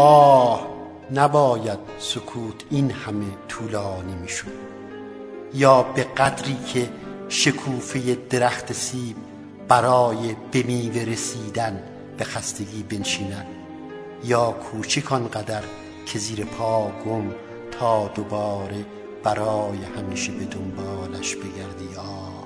آه نباید سکوت این همه طولانی می‌شد. یا به قدری که شکوفه درخت سیب برای به میوه رسیدن به خستگی بنشیند. یا کوچک آنقدر که زیر پا گم تا دوباره برای همیشه به دنبالش بگردی. آه.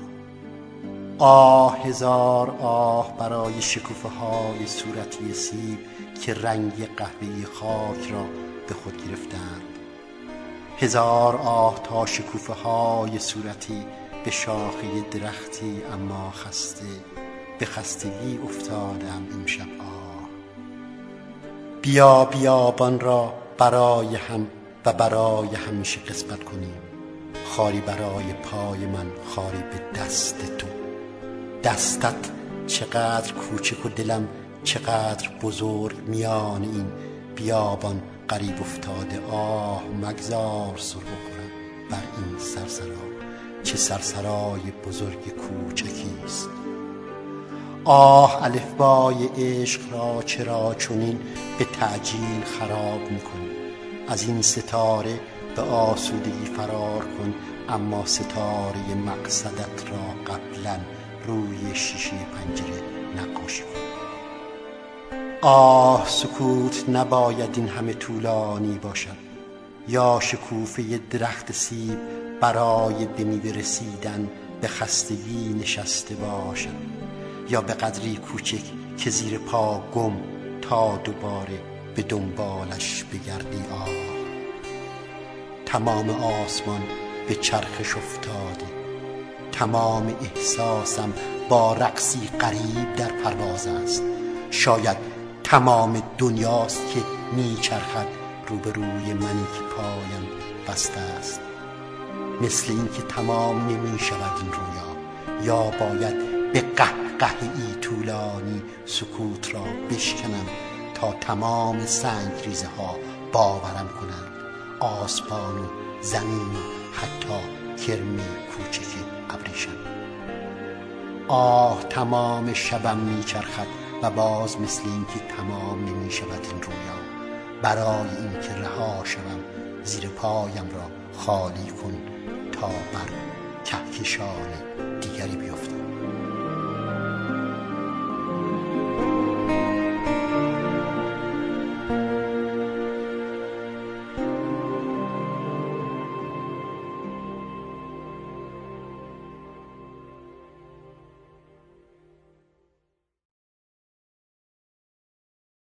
آه هزار آه برای شکوفه های صورتی سیب که رنگ قهوه‌ای خاک را به خود گرفتند. هزار آه تا شکوفه های صورتی به شاخه درختی اما خسته به خستگی افتادم امشب آه. بیا بیابان را برای هم و برای همیشه قسمت کنیم. خاری برای پای من خاری به دست تو. دستت چقدر کوچک و دلم چقدر بزرگ میان این بیابان قریب افتاده. آه مگذار سر بخورم بر این سرسرا. چه سرسرای بزرگ کوچکی است. آه الفبای عشق را چرا چنین به تعجیل خراب می‌کنی؟ از این ستاره به آسودگی فرار کن اما ستاره مقصدت را قبلا روی شیشه پنجره نقاشی کن. آه سکوت نباید این همه طولانی باشد. یا شکوفه درخت سیب برای به رسیدن به خستگی نشسته باشد. یا به قدری کوچک که زیر پا گم تا دوباره به دنبالش بگردی. آه تمام آسمان به چرخش افتاده. تمام احساسم با رقصی قریب در پرواز است شاید تمام دنیاست که میچرخد روبروی منی که پایم بسته است. مثل اینکه تمام نمی شود این رویا یا باید به قهقه ای طولانی سکوت را بشکنم تا تمام سنگ ریزه ها باورم کنند. آسمان و زمین و حتی کرم کوچک ابریشم. آه تمام شبم میچرخد و باز مثل اینکه تمام نمی شود این رویا. برای اینکه رها شوم زیر پایم را خالی کن تا بر کهکشان دیگری بیفتم.